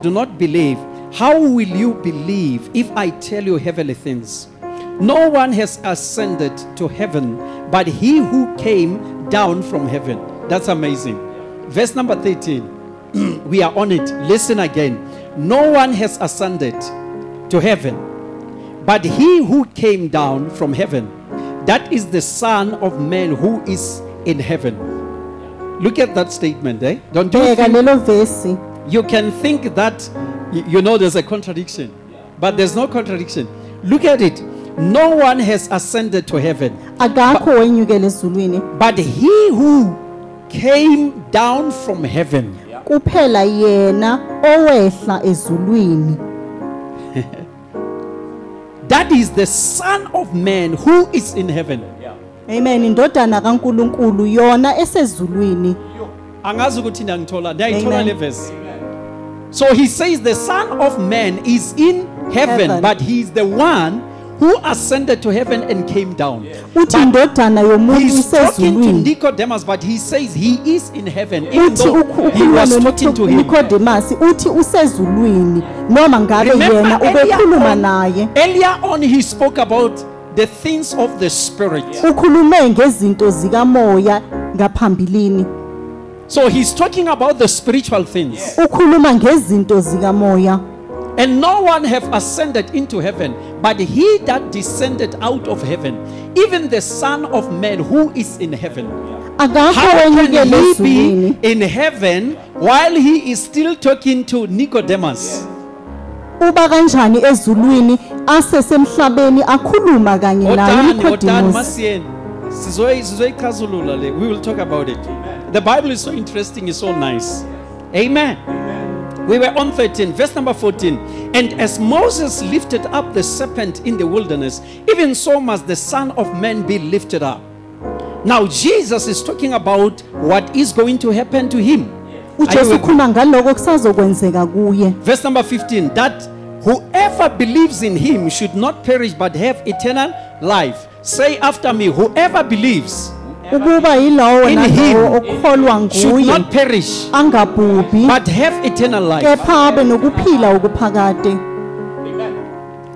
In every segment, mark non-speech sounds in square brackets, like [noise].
do not believe, how will you believe if I tell you heavenly things? No one has ascended to heaven but he who came down from heaven. That's amazing. Verse number 13. [clears throat] we are on it. Listen again. No one has ascended to heaven but he who came down from heaven. That is the Son of Man who is in heaven. Look at that statement, eh? Don't you bheka think lelo vesi you can think that you know there's a contradiction but there's no contradiction. Look at it. No one has ascended to heaven. Akakho wenyukela ezulwini but he who came down from heaven. Kuphela yena owehla ezulwini. [laughs] That is the son of man who is in heaven. Amen. Indodana kaNkuluNkulu yona esezulwini. Angazi ukuthi ngiyangithola ndiyayithola Amen. le verse so he says the son of man is in heaven, Heaven. but he is the one who ascended to heaven and came down uthi But indodana yomuntu He's talking to isezulwini Nicodemus, but he says he is in heaven, even though he was talking to him. noNicodemus uthi usezulwini noma ngabe Remember, earlier on, earlier on, he spoke about the things of the spirit. So he's talking about the spiritual things. ukhuluma ngezinto zikamoya And no one have ascended into heaven, but he that descended out of heaven, even the Son of Man who is in heaven. akakho How can wenyukela he ezulwini be in heaven while he is still talking to Nicodemus? uba kanjani ezulwini asesemhlabeni akhuluma kanye naye Otani, otani, uNicodemus masiyeni. Sizoyi- sizoyichazulula le. We will talk about it. The Bible is so interesting, it's so nice. Amen. We were on 13, verse number 14. And as Moses lifted up the serpent in the wilderness, even so must the Son of Man be lifted up. Now, Jesus is talking about what is going to happen to him. Are uJesu ukhuluma ngaloko kusazokwenzeka kuye Verse number 15 that whoever believes in him should not perish but have eternal life. Say after me, whoever believes ukuba yilowo okholwa nguye angabhubhi kepha abe nokuphila okuphakade.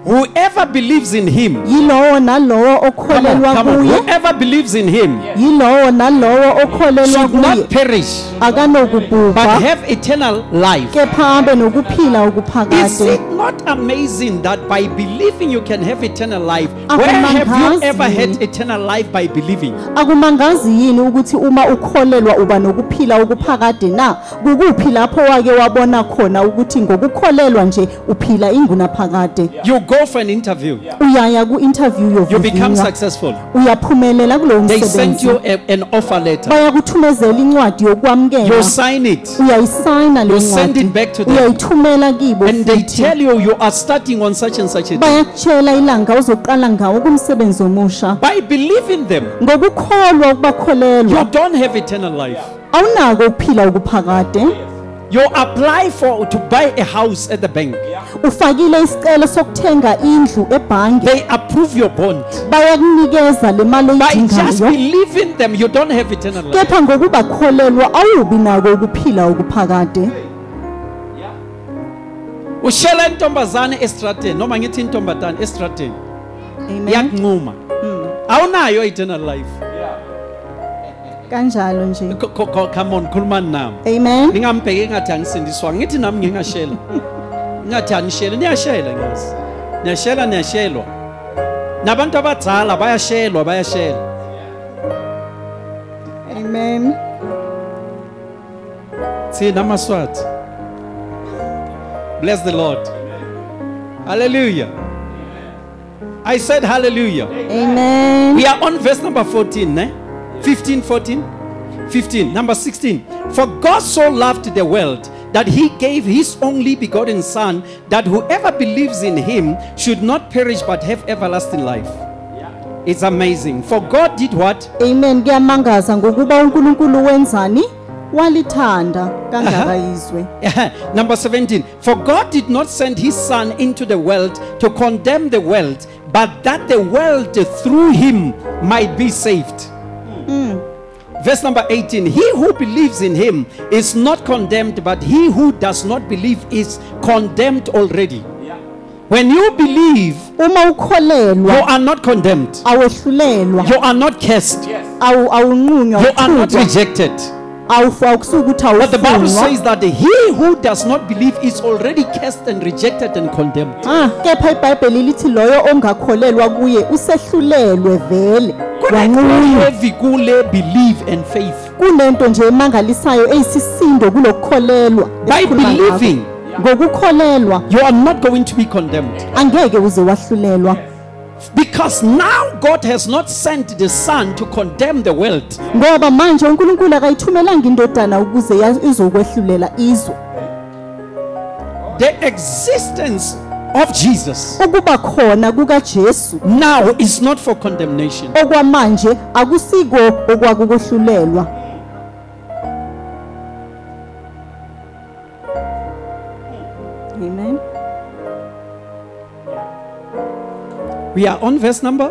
Whoever believes in him, yilowo nalowo come on, okholelwa come on, kuye whoever believes in him yilowo nalowo okholelwa should kuye not perish but akanokubhubha have eternal life. kepha abe nokuphila Is okuphakade it not amazing that by believing you can have eternal life? Akumangazi. Where have you ever had eternal life by believing? akumangazi yini ukuthi uma ukholelwa uba nokuphila okuphakade na kukuphi lapho wake wabona khona ukuthi ngokukholelwa nje uphila ingunaphakade You go for an interview, uyaya ku-interview you become successful. uyaphumelela kulowo They send msebenzi you a- an offer letter. bayakuthumezela incwadi You yokwamukela sign it uyayisayina You send it back to them. uyayithumela kibo and they futhi. tell you you are starting on such and such a day. bayakutshela ilanga ozoqala ngawo kumsebenzi omusha By believing them, ngokukholwa you ukubakholelwa don't have eternal life. awunako ukuphila okuphakade You apply for to buy a house at the bank. ufakile isicelo sokuthenga indlu ebhange They approve your bond. bayakunikeza le mali By just oyidingayo believing them, you don't have eternal life. kepha ngokubakholelwa awubi nako ukuphila okuphakade Ushela intombazane estrateni noma ngithi intombatane estrateni amen iyakunquma. Awunayo eternal life. Kanjalo nje. Co- co- co- Come on, khulumani nami. amen. Ningambheki engathi angisindiswanga. Ngithi nami ngingashela. Ngathi anishele niyashela ngazi niyashela niyashelwa. Nabantu abadala bayashelwa bayashela amen. Thina amaswati bless the lord. Hallelujah. I said hallelujah. Amen. We are on verse number 14 eh? 15 14 15 number 16 for god so loved the world that he gave his only begotten son that whoever believes in him should not perish but have everlasting life. Yeah. it's amazing. For god did what? Amen. Kuyamangaza ngokuba uNkulunkulu wenzani? Walithanda. Kangaka izwe number 17 for god did not send his son into the world to condemn the world but that the world through him might be saved Verse number 18 He who believes in him is not condemned, but he who does not believe is condemned already. When you believe, uma you are not condemned, awehlulelwa you are not cursed, awu awunqunywa you are not uthukwa, rejected. Awufu awukusuki ukuthi But the Bible awufunwa says that he who does not believe is already cursed and rejected and condemned. ah kepha ibhayibheli lithi loyo ongakholelwa kuye usehlulelwe vele wanqunywa Heavy kule believe and faith. kunento nje emangalisayo eyisisindo kulokukholelwa By esikhuluma ngakho. believing, ngokukholelwa you are not going to be condemned. angeke uze wahlulelwa Because now God has not sent the Son to condemn the world, ngoba manje uNkulunkulu akayithumelanga indodana ukuze ya- izokwehlulela izwe. The existence of Jesus ukuba khona kukaJesu now is not for condemnation. okwamanje akusiko We are on verse number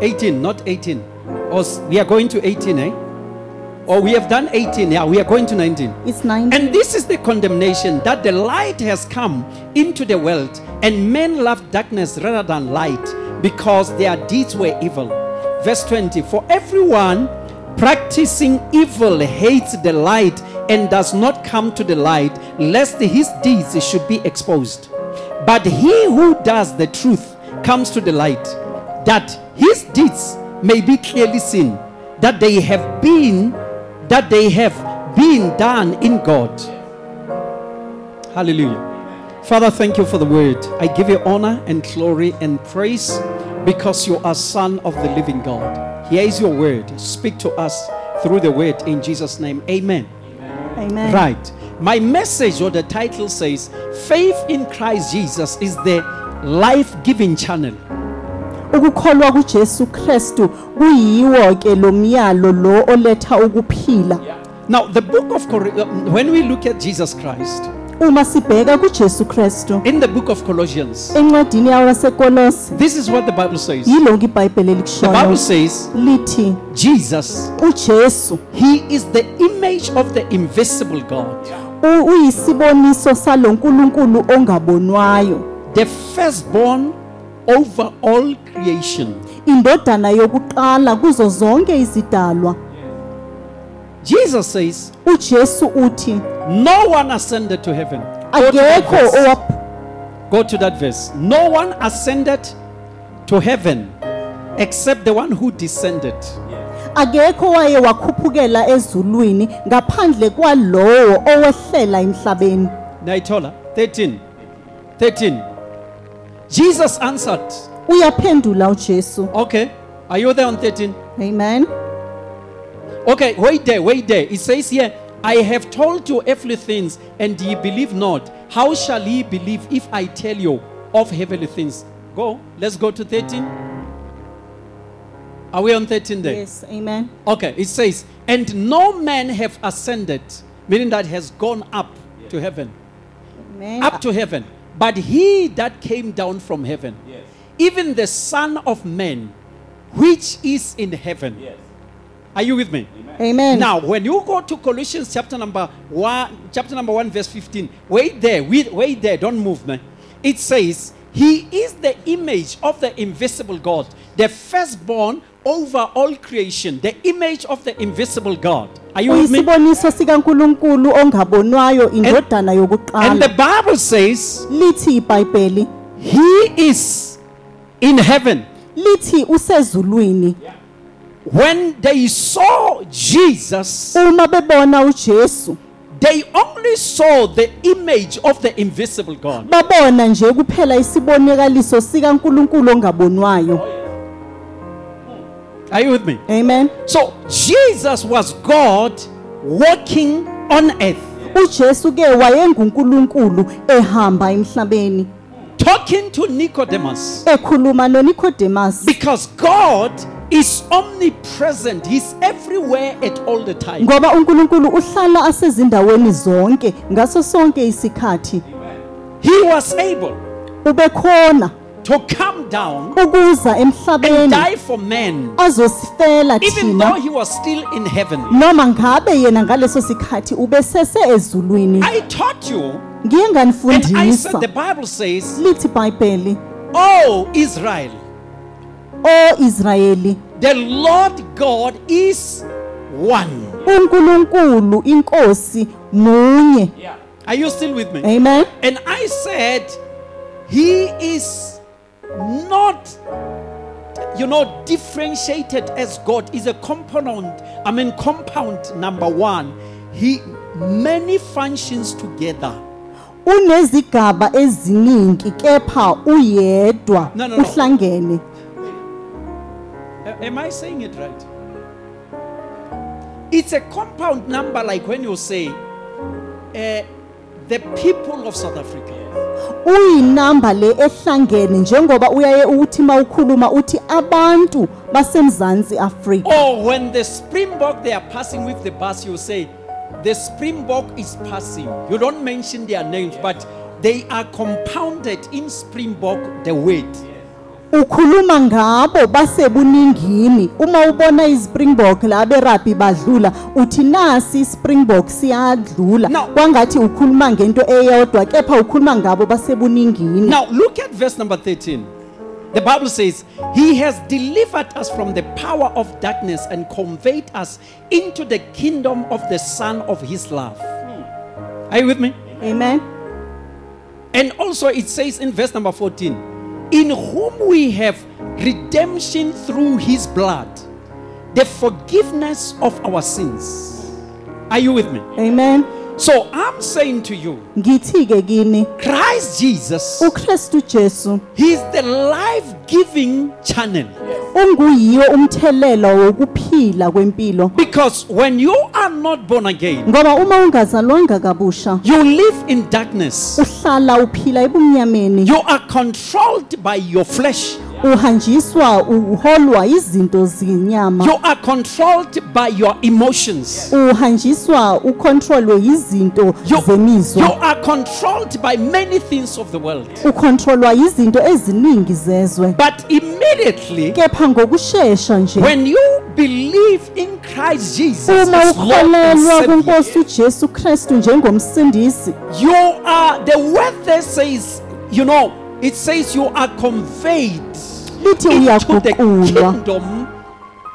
18, not 18. Or we are going to 18, eh? Or we have done 18, yeah, we are going to 19. It's 19. And this is the condemnation that the light has come into the world, and men love darkness rather than light because their deeds were evil. Verse 20 For everyone practicing evil hates the light and does not come to the light, lest his deeds should be exposed. But he who does the truth comes to the light, that his deeds may be clearly seen, that they have been that they have been done in God. Hallelujah. Father, thank you for the word. I give you honor and glory and praise because you are Son of the living God. Here is your word. Speak to us through the word in Jesus' name. Amen. Amen. Right. My message or the title says Faith in Christ Jesus is the life giving channel. ukukholwa kuJesu Kristu kuyiwo ke lo myalo lo oletha ukuphila. Now, the book of Cor- uh, when we look at Jesus Christ uma sibheka kuJesu Kristu in the book of Colossians, encwadini yawo yaseKolosi this is what the Bible says. yilonke ibhayibheli The Bible likushoyo says lithi Jesus, uJesu. He is the image of the invisible God, uyisiboniso salonkulunkulu ongabonwayo the firstborn over all creation. indodana yokuqala kuzo zonke izidalwa Jesus says, uJesu uthi No one ascended to heaven. Go to, that akekho verse. Go to that verse. No one ascended to heaven except the one who descended. Akekho waye wakhuphukela ezulwini ngaphandle kwalowo owehlela emhlabeni Naitola 13. 13. Jesus answered, uyaphendula uJesu Okay, are you there on 13? amen Okay, wait there, wait there. It says here, I have told you earthly things, and ye believe not. How shall ye believe if I tell you of heavenly things? Go, let's go to 13. Are we on 13 there? yes amen Okay, it says, and no man have ascended, meaning that has gone up to heaven, amen up to heaven, but he that came down from heaven, even the Son of Man, which is in heaven. Yes. Are you with me? amen Now, when you go to Colossians chapter number one, chapter number one, verse 15, wait there, wait, wait there, don't move, man. It says, He is the image of the invisible God, the firstborn over all creation, the image of the invisible God. Are you with me? uyisiboniso sikaNkuluNkulu ongabonwayo indodana And the yokuqala Bible says, lithi ibhayibheli He is in heaven. lithi usezulwini When they saw Jesus, uma bebona uJesu they only saw the image of the invisible God. babona nje kuphela isibonakaliso sikaNkuluNkulu ongabonwayo Are you with me? amen. So Jesus was God walking on earth, uJesu ke wayenguNkulunkulu ehamba emhlabeni. Talking to Nicodemus. ekhuluma noNicodemus. Because God is omnipresent, He's everywhere at all the time. ngoba uNkulunkulu uhlala asezindaweni zonke ngaso sonke isikhathi. He was able ubekhona to come down ukuza and emhlabeni die for men, azosifela even though he was still in heaven. noma ngabe yena ngaleso sikhathi ubesese ezulwini. I taught you, ngiye and I nganifundisa said the Bible says, lithi ibhayibheli Oh, Israel, o Israyeli the Lord God is one. uNkulunkulu inkosi munye. Are you still with me? amen. And I said, He is not, you know, differentiated as God. Is a component, I mean, compound number one. He many functions together. unezigaba eziningi kepha uyedwa No, no, no. uhlangene A- Am I saying it right? It's a compound number, like when you say, uh, the people of South Africa. Uyinamba le ehlangene njengoba uyaye uthi uthi abantu basemzansi Afrika Or when the Springbok they are passing with the bus, you say, the Springbok is passing. You don't mention their names, but they are compounded in Springbok the weight. Ukhuluma ngabo basebuningini uma ubona iSpringbok la badlula uthi nasi iSpringbok siyadlula kwangathi ukhuluma ngento eyodwa kepha ukhuluma ngabo basebuningini Now, look at verse number 13. The Bible says, He has delivered us from the power of darkness and conveyed us into the kingdom of the Son of His love. Are you with me? amen And also, it says in verse number 14, In whom we have redemption through his blood, the forgiveness of our sins. Are you with me? amen So I'm saying to you, ngithi ke kini Christ Jesus, uKristu Jesu He is the life giving channel. unguyiwo umthelelo wokuphila kwempilo. Because when you are not born again, ngoba uma ungazalwanga kabusha you live in darkness, uhlala uphila ebumnyameni. You are controlled by your flesh, uhanjiswa uholwa izinto zenyama you are controlled by your emotions. uhanjiswa ukontrolwe izinto You, you zemizwa are controlled by many things of the world. ukontrolwa izinto eziningi zezwe But immediately, kepha ngokushesha nje when you believe in Christ Jesus, uma as Lord and ukholelwa Savior, kunkosi uJesu Kristu njengomsindisi you are, the word there says, you know, it says you are conveyed into the uyaguqulwa kingdom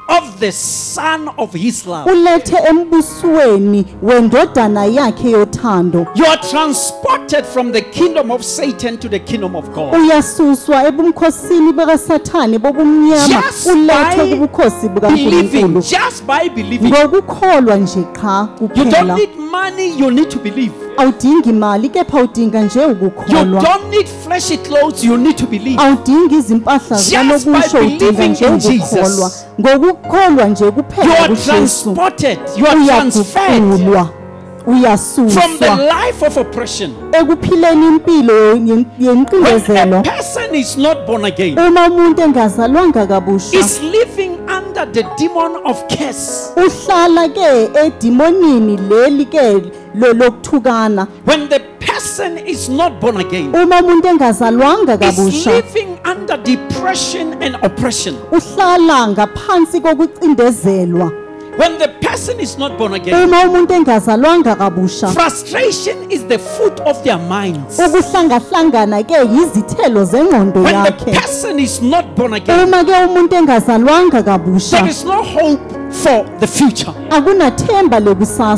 of the Son of His love. ulethe embusweni wendodana yakhe yothando You are transported from the kingdom of Satan to the kingdom of God. uyasuswa ebumkhosini bekasathane bobumnyama Just ulethwe by kubukhosi bukaNkulunkulu just by believing. ngokukholwa nje qha You don't need money, you need to believe. Awudingi imali kepha udinga nje You ukukholwa don't need fleshy clothes, you need to believe. awudingi izimpahla Just by udinga believing nje in ukukholwa Jesus. ngokukholwa nje You kuphela are kuJesu transported, you are transferred uyaguqulwa from the uyasuswa life of oppression. ekuphileni impilo yen- When a person is not born again, uma umuntu engazalwanga kabusha is living under the demon of curse. uhlala ke edimonini leli ke lo- When the person is not born again, uma umuntu engazalwanga is kabusha living under depression and oppression. uhlala ngaphansi kokucindezelwa When the person is not born again, uma umuntu engazalwanga kabusha frustration is the fruit of their minds. ukuhlangahlangana ke yizithelo zengqondo When the person is not born again, uma ke umuntu engazalwanga kabusha there is no hope for the future. akunathemba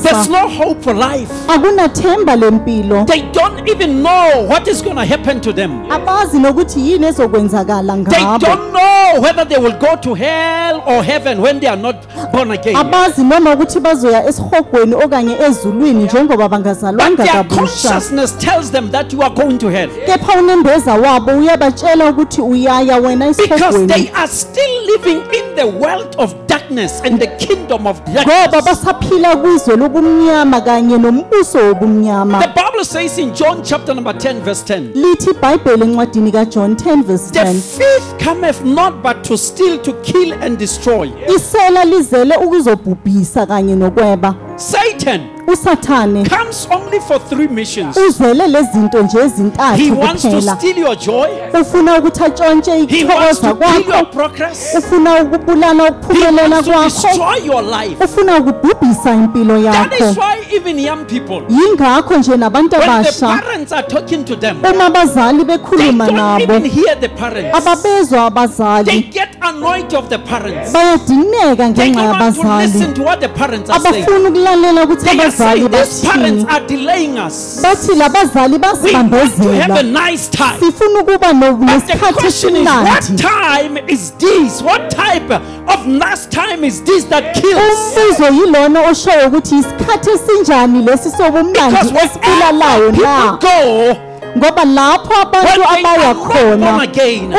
There's no hope for life. akunathemba lempilo They don't even know what is going to happen to them. abazi nokuthi yini ezokwenzakala They ngabo don't know whether they will go to hell or heaven when they are not born again. abazi noma ukuthi bazoya esihogweni okanye ezulwini njengoba But bangazalwanga their kabusha consciousness tells them that you are going to hell. kepha unembeza wabo uyabatshela ukuthi uyaya wena Because esihogweni they are still living in the world of darkness and the kingdom of ngoba darkness. basaphila kwizwe lobumnyama kanye nombuso wobumnyama The Bible says in John chapter number 10, verse 10. lithi ibhayibheli encwadini kaJohn 10 verse The 10 thief cometh not but to steal, to kill, and destroy. isela lizele ukuzobhubhisa kanye nokweba Satan usathane comes only for three missions. uzele lezinto nje He ezintathu wants to kuphela steal your joy. ufuna ukuthi atshontshe He wants to kill kwakho your progress. ufuna ukubulala He ukuphumelela wants to kwakho destroy your life. ufuna ukubhubhisa impilo That yakho why even young people, yingakho nje nabantu when the abasha parents are talking to them, uma abazali they bekhuluma don't nabo even hear the parents. ababezwa They abazali get annoyed of the parents. bayadineka They ngenxa don't want to yabazali listen to what the parents are saying. abafuna ukulalela ukuthi They are abazali saying these parents are delaying us. bathi labazali We want to have a basibambezela nice time. sifuna ukuba But the nesikhathi question is, what esimnandi time is this? What type of nice time is this that kills? umbuzo yilona oshoyo ukuthi isikhathi esinjani lesi Because sobumnandi esibulalayo na people go, ngoba lapho abantu abaya khona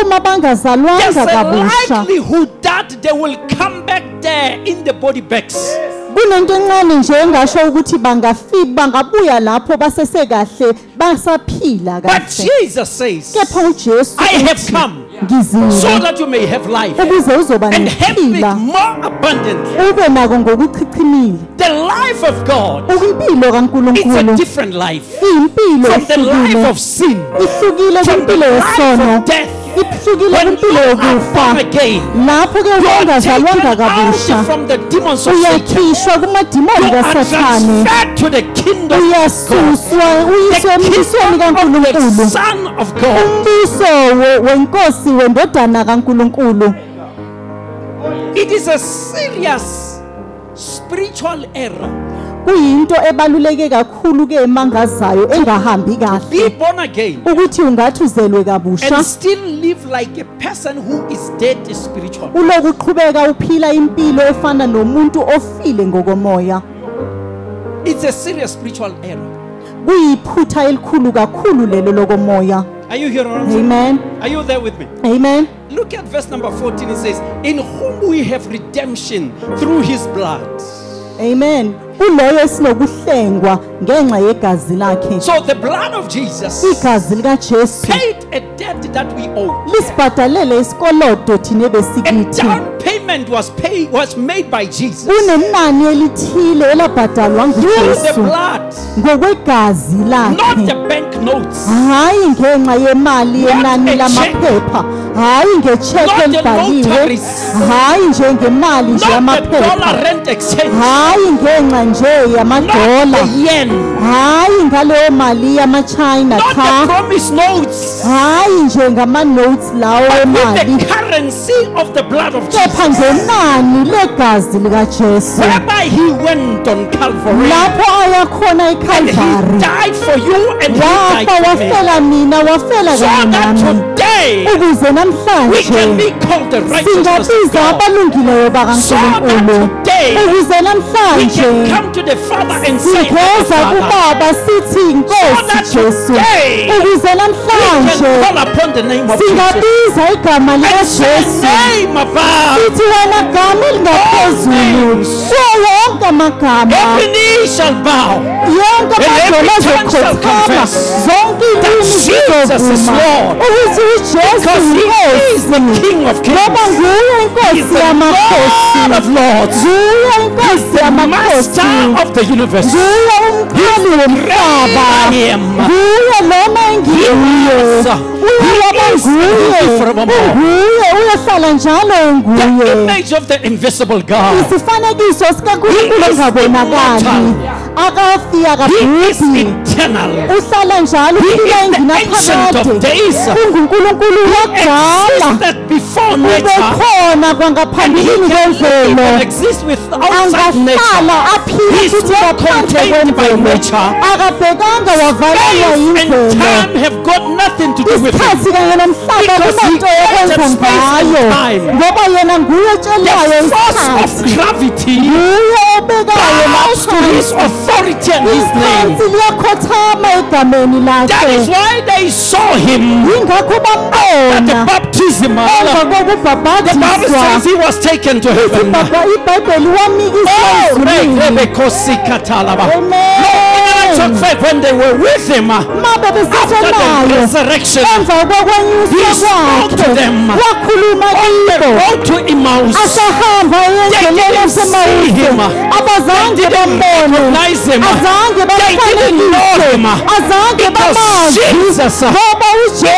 uma bangazalwanga kabusha that they will come back there in the body bags. Kunento encane nje engasho ukuthi bangafika bangabuya lapho basesekahle basaphila But kahle. Jesus says, kepha ujesu I have uthi, come so that you may have life ukuze uzoba and have it more abundantly. ube nako ngokuchichimile The life of God is a kankulunkulu different life. Iyimpilo from the life ehlukile of sin, ihlukile from the kwimpilo life yesono. of death. When you are again, lapho ke you are kabusha from the demons of Satan. uyakhishwa kumadimoni kasathane to the kingdom of God. uyasuswa uyiswe The embusweni of the kankulunkulu Son of God. umbuso wenkosi wendodana kankulunkulu It is a serious spiritual error. Kuyinto ebaluleke kakhulu ke emangazayo engahambi Be kahle born again ukuthi ungathi uzelwe kabusha and still live like a person who is dead spiritually. uloku uqhubeka uphila impilo efana nomuntu ofile ngokomoya It's a serious spiritual error. kuyiphutha elikhulu kakhulu lelo lokomoya Are you saying? amen Are you there with me? amen Look at verse number 14. It says, In whom we have redemption through his blood. Amen. Uloyo esinokuhlengwa ngenxa yegazi lakhe. So the blood of Jesus igazi likajesu paid a debt that we owe. lisibhadalele isikolodo thina A ebesikithi. down payment was paid was made by Jesus. Kunenani elithile elabhadalwa through the ngujesu. blood, ngokwegazi not lakhe. the bank notes, hayi ngenxa yemali Not yenani a lamaphepha hayi ngecheke elibhaliwe. hayi njengemali nje yamaphepha. dollar rent exchange, hayi ngenxa nje yamadola. hayi ngaleyo mali yamachina cha. hayi nje ngama-notes lawo emali with the currency of the blood of kepha Jesus, ngenani legazi likajesu? Whereby he went on Calvary. Lapho aya khona and he ekhalvari died for you and he wafa died for me. wafela mina wafela kanye nami. today ukuze we namhlanje can be called the righteousness of singabiza abalungileyo bakankulunkulu ukuze we namhlanje can come to the Father and say, singeza kubaba sithi that jesu. ukuze namhlanje upon the name of Jesus. singabiza igama likajesu. name above sithi wena gama elingaphezulu kuwo wonke amagama. Every knee shall bow. Yonke amadolo azokhothama zonke ilimi zizovuma. Ukuthi ujesu he is the King of kings. He is the Lord of lords. Nguye inkosi the master of the universe. Nguye umkhali womhlaba I am nguye noma engiyo He is nguye be forevermore. unguye uyohlala njalo the image of the invisible God. Isifanekiso sikankulunkulu He is immortal. akafi he is akabhubhi uhlala njalo He uphila is the ancient of enginaphakade days. ungunkulunkulu nature ubekhona and he kwangaphambilini can kwemvelo. angahlala nature. aphile He futhi not ngaphandle by kwemvelo nature. akabhekanga wavalelwa Space time have got nothing to do with him. isikhathi kanye nomhlaba kunanto yokwenza created space and ngayo. time. ngoba yena nguye otshelayo of isikhathi. gravity. Nguye obekayo bows to his laphansi authority his name. That is why they saw him at the baptism. The Bible says he was taken to heaven. Ibhaba- ibhayibheli wamikiswa Oh, Amen. In fact, when they were with him, after the resurrection, He spoke to them. on the road to Emmaus, They didn't see him. They didn't recognize him. They didn't know him. Because Jesus, uh, the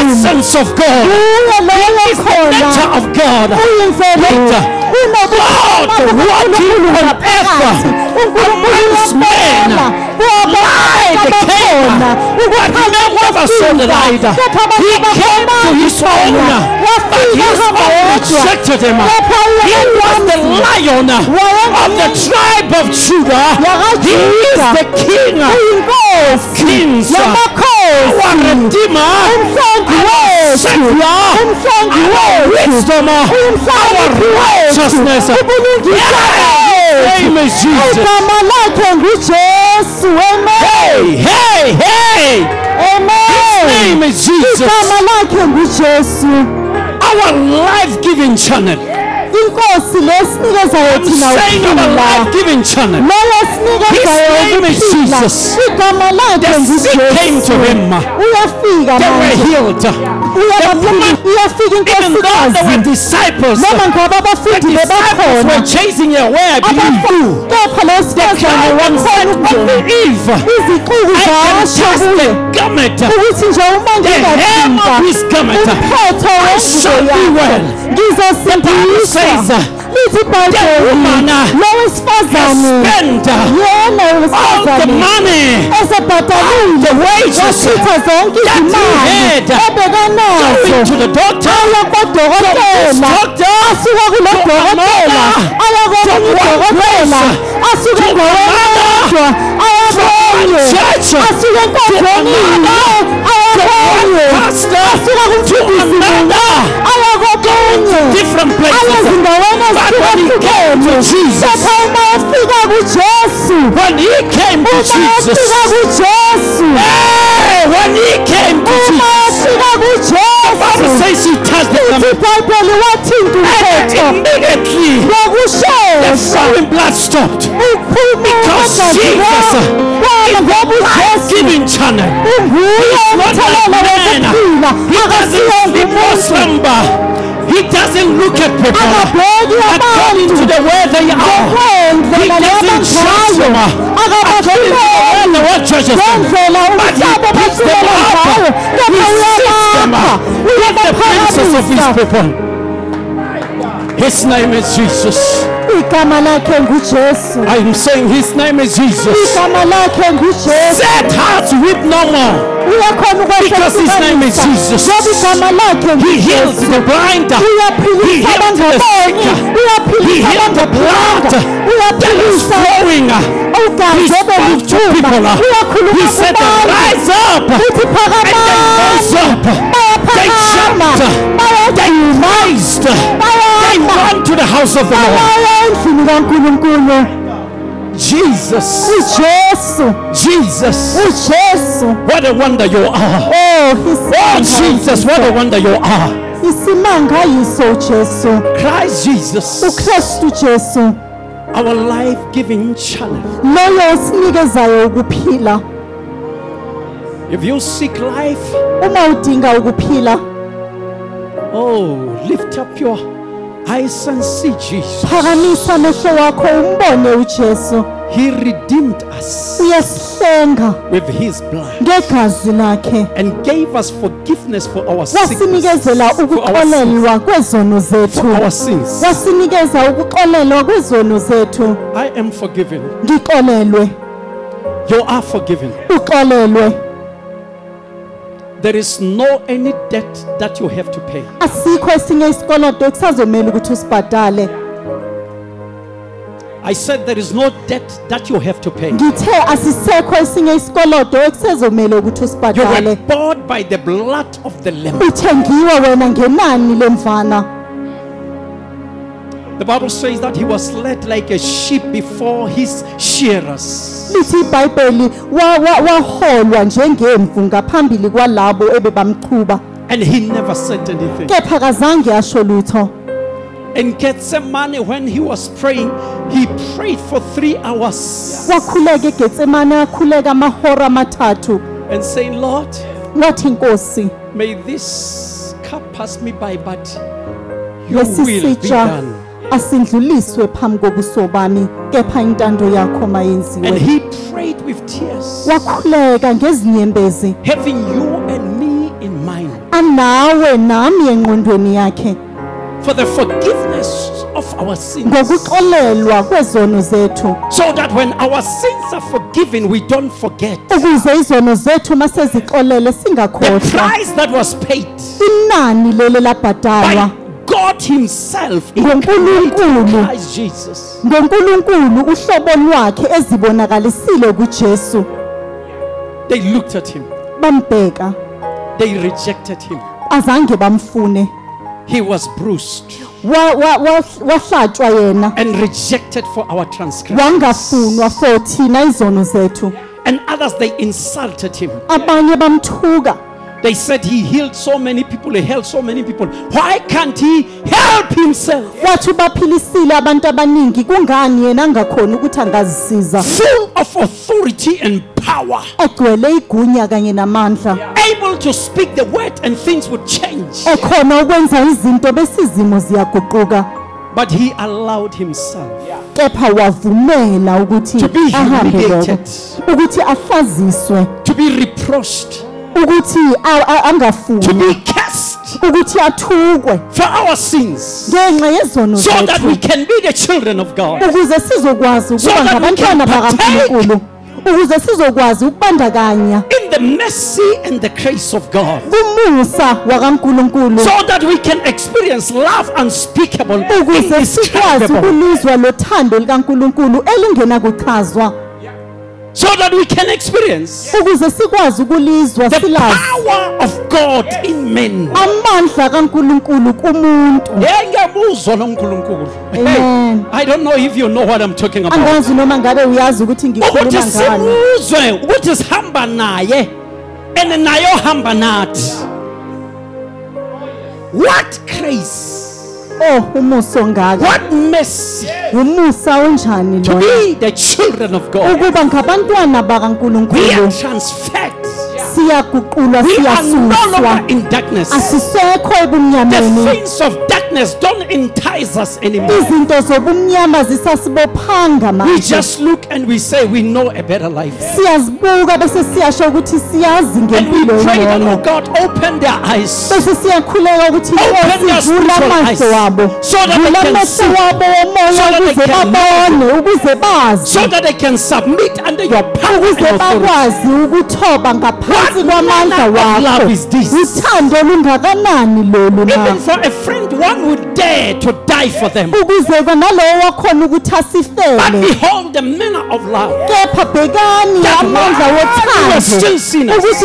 essence of God, kuye loyo is the nature of God. God walking on earth amongst men, light came, but never saw the light. He came to his own, but his own. rejected him. He was the lion of the tribe of Judah. He is the king of kings, our redeemer, our savior, our wisdom, our righteousness. His name is Jesus. igama lakhe ngujesu amen Hey, hey, hey! His name amen is Jesus. igama lakhe ngujesu Our life-giving channel. inkosi lesinikezayo I'm thina saying our ukuphila life-giving channel. loyo sinikezayo His name is ukuphila Jesus. igama lakhe The sick came to ngujesu him. uyafika They were manje healed. Uyabaphi- iyafika Even though there were inkosikazi disciples, noma the ngabe abafundi disciples bebakhona were chasing her. Away, I believe. abafu kepha lo sifazane Cried and said, wakhona ukungena Only if izixuku I can zasho touch kuye the garment, ukuthi nje uma the hem ngingathinta of his garment, umphetho shall be wengubo well. Yakho says, ngizosindiswa lithi woman, ibhayibheli lo wesifazane spend yena all the wesifazane money, esebhatalile the wages, wachitha zonke that he izimali had, ebekanazo going to the doctor, aya this kodokotela doctor, asuka kulo to dokotela another, aya to komunye place, asuke to ngowenodwa aya konye church, asuke enkonzweni another, aya konye pastor, asuka to kumfundisi another, aya kokunye different places. But when he came to Jesus, kepha uma efika kujesu when he came to Jesus, hey, when he came to Jesus, efika Bible says he touched the garment, and immediately the flowing blood stopped. Because Jesus wala ngoba ujesu Giving channel. unguye not like man. He doesn't sleep or slumber. He doesn't look at people according to the way they are. He doesn't trust them according to the way the world judges them. But he picks them up. He kepha them uyabapha with the princes of his people. His name is Jesus. igama lakhe ngujesu I'm saying his name is Jesus. igama lakhe ngujesu Set hearts weep no more. Because his name is Jesus. ngoba igama lakhe He heals the blind. He healed the sick. He healed the blood that is flowing. He spoke to people. He said, Rise up. And they rose up. They jumped. They raised. They ran to the house of the Lord. Bayaya endlini kankulunkulu Jesus. ujesu Jesus. What a wonder you are. oh Oh, Jesus, what a wonder you are. isimanga yiso ujesu Christ Jesus, ukristu jesu our life giving channel. loyo osinikezayo ukuphila If you seek life, uma udinga ukuphila oh, lift up your and see Jesus. phakamisa amehlo wakho umbone ujesu He redeemed us uyasihlenga with his blood ngegazi lakhe and gave us forgiveness for our sins. wasinikezela For our sins. ukuxolelwa kwezono zethu For our sins. wasinikeza ukuxolelwa kwezono zethu I am forgiven. ngixolelwe You are forgiven. uxolelwe There is no any debt that you have to pay. asikho esinye isikoloto ekusazomela ukuthi usibhadale I said there is no debt that you have to pay. ngithe asisekho esinye isikoloto ekusezomele ukuthi You usibhadale were bought by the blood of the Lamb. uthengiwe wena ngenani lemfana The Bible says that he was led like a sheep before his shearers. lithi ibhayibheli wa- wa- waholwa njengemvu ngaphambili kwalabo ebebamchuba And he never said anything. kepha kazange asho lutho In Gethsemane, when he was praying, he prayed for three hours wakhuleka egetsemane akhuleka amahora amathathu and saying, Lord, wathi may this cup pass me by, but your will be sitsha done. Asindluliswe phambi kobuso bami kepha intando yakho And mayenziwe he prayed with tears, wakhuleka ngezinyembezi. Having you and me in mind. Anawe nami engqondweni yakhe. For the forgiveness of our sins. ngokuxolelwa kwezono zethu. So that when our sins are forgiven, we don't forget. Ukuze izono zethu masezixolele the singakhohlwa. price that was paid. Inani leli labhadalwa. By God Himself in Christ Jesus. ngonkulunkulu uhlobo lwakhe ezibonakalisile kujesu They looked at Him, bambheka they rejected Him. azange bamfune He was bruised Wa- wa- wa- wahlatshwa yena and rejected for our transgressions. wangafunwa for thina izono zethu And others, they insulted Him. abanye bamthuka They said He healed so many people, He helped so many people. Why can't He help Himself? wathi ubaphilisile abantu abaningi kungani yena angakhoni ukuthi angazisiza Full of authority and power. egcwele igunya kanye namandla able to speak the word and things would change. ekhona ukwenza izinto bese ziyaguquka But he allowed himself kepha wavumela ukuthi to be ahambe lokho humiliated, ukuthi to be reproached, ukuthi a- a- to be cast ukuthi athukwe. for our sins, ngenxa yezono so that we can be the children of God. ukuze sizokwazi ukuba ngabantwana bakaNkulunkulu. ukuze sizokwazi ukubandakanya In the mercy and the grace of God, kumusa wakaNkulunkulu. So that we can experience love unspeakable, ukuze sikwazi ukulizwa lothando likaNkulunkulu elingena kuchazwa so that we can experience ukuze sikwazi ukulizwa the silazi power of God in men. amandla kaNkulunkulu kumuntu Hey, ngiyabuzwa lo nkulunkulu. Hey, Amen. I don't know if you know what I'm talking about. angazi noma ngabe uyazi ukuthi ukuthi ngikhuluma ngani sibuzwe ukuthi sihamba naye and naye ohamba nathi what grace oh what mercy? To be the children of god. We are transferred siyaguqulwa we are no siyasuswa in darkness. Asisekho the things of darkness don't entice us anymore. Izinto zobumnyama zisasibophanga we just look and we say we know a better life. Siyazibuka bese siyasho ukuthi siyazi and we ngempilo pray that oh god open their eyes. Bese siyakhuleka ukuthi oh, Open their vula amehlo wabo so that they can see, wabo womoya so that they ukuze babone ukuze bazi. so that they can submit under your power ukuze bakwazi ukuthoba ngaphansi What kwamandla wakho love is this? uthando lungakanani lolu Even for a friend, one would dare to die for them. ukuze nalowo wakhona ukuthi But behold the manner of love. kepha bhekani amandla wothando ukuthi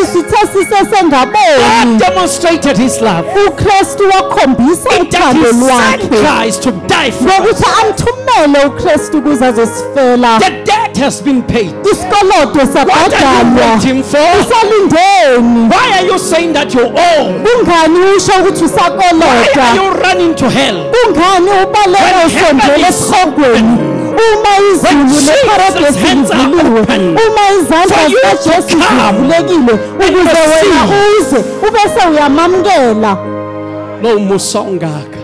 sithe God sisesengaboni demonstrated his love. ukristu wakhombisa uthando lwakhe Christ to die for ngokuthi us. amthumele ukristu ukuze azosifela The debt has been paid. What are you waiting for? Why are you saying that you owe? kungani usho ukuthi Why are you running to hell? When heaven is uma izulu Jesus' neparadesi hands are livuliwe open uma izandla for you to zikajesu zivulekile ukuze wena uze ubese uyamamukela No musongaka.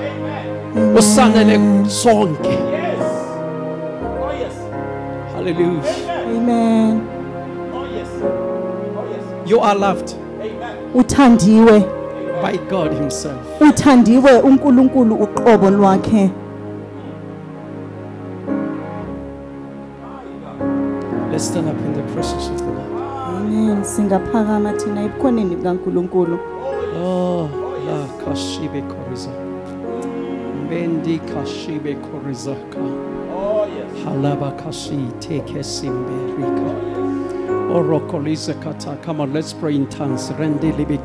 Usanele sonke. Hallelujah. amen You are loved uthandiwe by God himself. uthandiwe uNkulunkulu uqobo lwakhe Let's stand up in the presence of the Lord. amen singaphakama thina ebukhoneni bukaNkulunkulu Oh, la kashibe koriza. Bendi kashibe korizaka. Oh, Halaba kashi teke simberika. Orokoliza kata. Come on, let's pray in tongues. Rendi libi